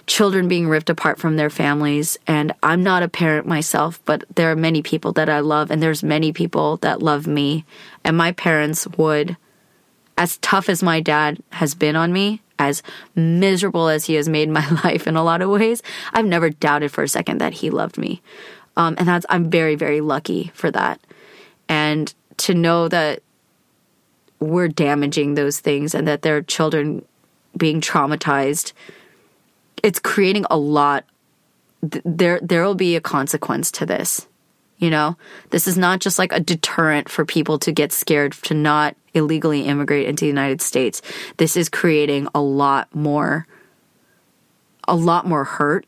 children being ripped apart from their families and I'm not a parent myself but there are many people that I love and there's many people that love me and my parents would as tough as my dad has been on me, as miserable as he has made my life in a lot of ways, I've never doubted for a second that he loved me. Um, and that's, I'm very, very lucky for that. And to know that we're damaging those things and that there are children being traumatized, it's creating a lot. There, there will be a consequence to this. You know, this is not just like a deterrent for people to get scared to not illegally immigrate into the United States. This is creating a lot more, a lot more hurt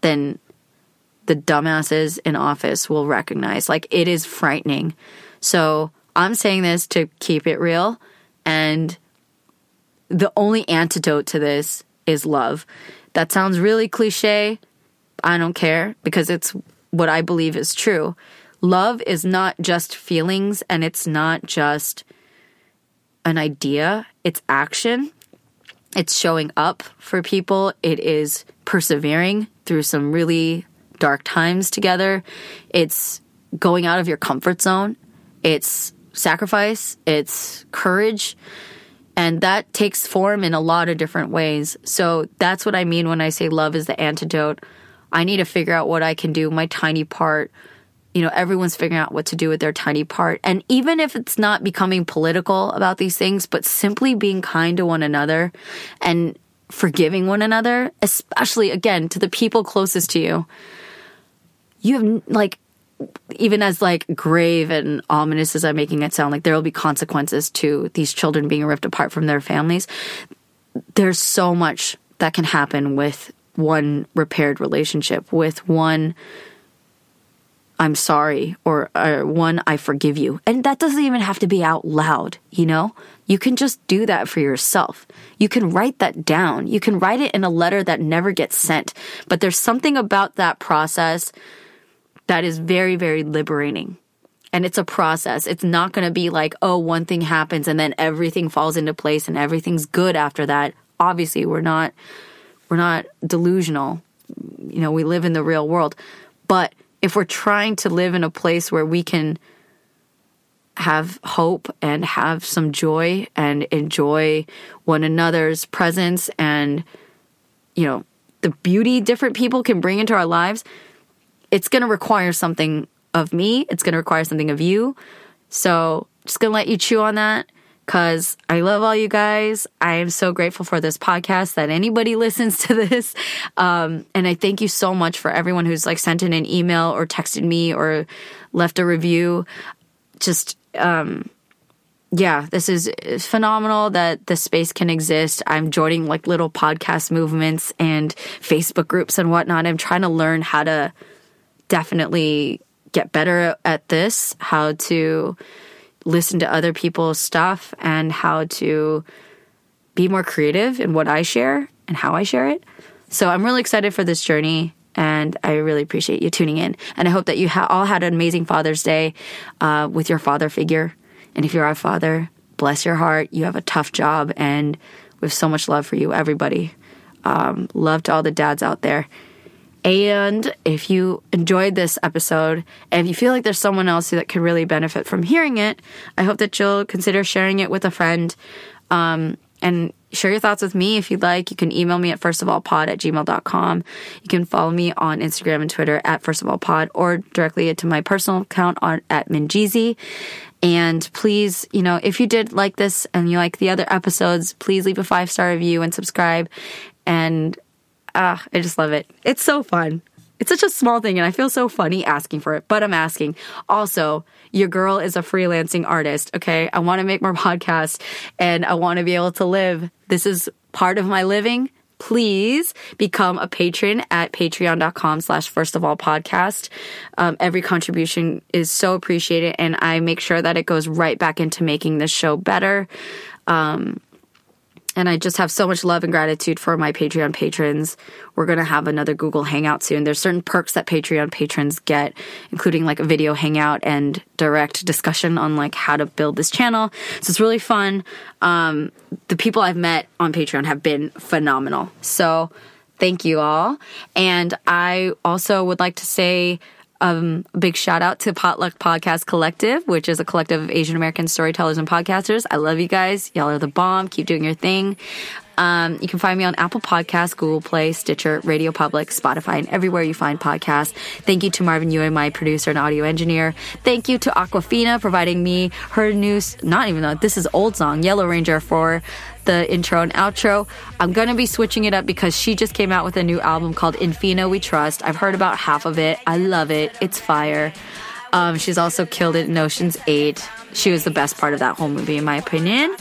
than the dumbasses in office will recognize. Like, it is frightening. So, I'm saying this to keep it real. And the only antidote to this is love. That sounds really cliche. I don't care because it's what I believe is true. Love is not just feelings and it's not just an idea, it's action. It's showing up for people. It is persevering through some really dark times together. It's going out of your comfort zone. It's sacrifice. It's courage. And that takes form in a lot of different ways. So that's what I mean when I say love is the antidote. I need to figure out what I can do, my tiny part. You know, everyone's figuring out what to do with their tiny part. And even if it's not becoming political about these things, but simply being kind to one another and forgiving one another, especially again to the people closest to you. You have like even as like grave and ominous as I'm making it sound, like there will be consequences to these children being ripped apart from their families. There's so much that can happen with one repaired relationship, with one I'm sorry or, or one I forgive you. And that doesn't even have to be out loud, you know? You can just do that for yourself. You can write that down. You can write it in a letter that never gets sent. But there's something about that process that is very, very liberating. And it's a process. It's not going to be like, oh, one thing happens and then everything falls into place and everything's good after that. Obviously, we're not we're not delusional. You know, we live in the real world. But if we're trying to live in a place where we can have hope and have some joy and enjoy one another's presence and you know the beauty different people can bring into our lives it's going to require something of me it's going to require something of you so just going to let you chew on that because I love all you guys. I am so grateful for this podcast that anybody listens to this. Um, and I thank you so much for everyone who's like sent in an email or texted me or left a review. Just, um, yeah, this is phenomenal that the space can exist. I'm joining like little podcast movements and Facebook groups and whatnot. I'm trying to learn how to definitely get better at this, how to listen to other people's stuff and how to be more creative in what I share and how I share it. So I'm really excited for this journey and I really appreciate you tuning in. And I hope that you ha- all had an amazing Father's Day uh, with your father figure. And if you're a father, bless your heart. You have a tough job, and we have so much love for you, everybody. Um, love to all the dads out there. And if you enjoyed this episode and if you feel like there's someone else that could really benefit from hearing it, I hope that you'll consider sharing it with a friend. Um, and share your thoughts with me if you'd like. You can email me at firstofallpod at gmail.com. You can follow me on Instagram and Twitter at firstofallpod or directly to my personal account on at Minjeezy. And please, you know, if you did like this and you like the other episodes, please leave a five star review and subscribe. And ah, I just love it. It's so fun. It's such a small thing, and I feel so funny asking for it, but I'm asking. Also, your girl is a freelancing artist, okay? I want to make more podcasts and I want to be able to live. This is part of my living. Please become a patron at patreon.com slash first of all podcast. Um, every contribution is so appreciated, and I make sure that it goes right back into making this show better. Um, and I just have so much love and gratitude for my Patreon patrons. We're going to have another Google Hangout soon. There's certain perks that Patreon patrons get, including like a video hangout and direct discussion on like how to build this channel. So it's really fun. Um, the people I've met on Patreon have been phenomenal. So thank you all. And I also would like to say, um, big shout out to Potluck Podcast Collective, which is a collective of Asian American storytellers and podcasters. I love you guys. Y'all are the bomb. Keep doing your thing. Um, you can find me on Apple Podcasts, Google Play, Stitcher, Radio Public, Spotify, and everywhere you find podcasts. Thank you to Marvin Ewan, my producer and audio engineer. Thank you to Awkwafina providing me her new, not even though this is old song, Yellow Ranger for the intro and outro. I'm gonna be switching it up because she just came out with a new album called In Fina We Trust. I've heard about half of it. I love it. It's fire. Um, she's also killed it in Ocean's 8. She was the best part of that whole movie, in my opinion.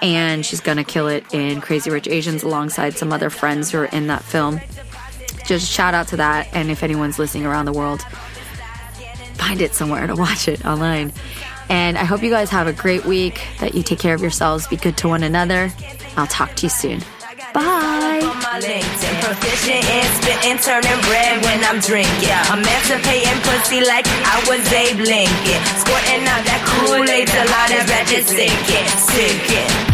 And she's gonna kill it in Crazy Rich Asians alongside some other friends who are in that film. Just shout out to that. And if anyone's listening around the world, find it somewhere to watch it online. And I hope you guys have a great week, that you take care of yourselves, be good to one another. I'll talk to you soon. Bye. LinkedIn. Proficient in spitting, turning red when I'm drinking. Emancipating pussy like I was Abe Lincoln. Squirting out that Kool-Aid till all sinking, sinking.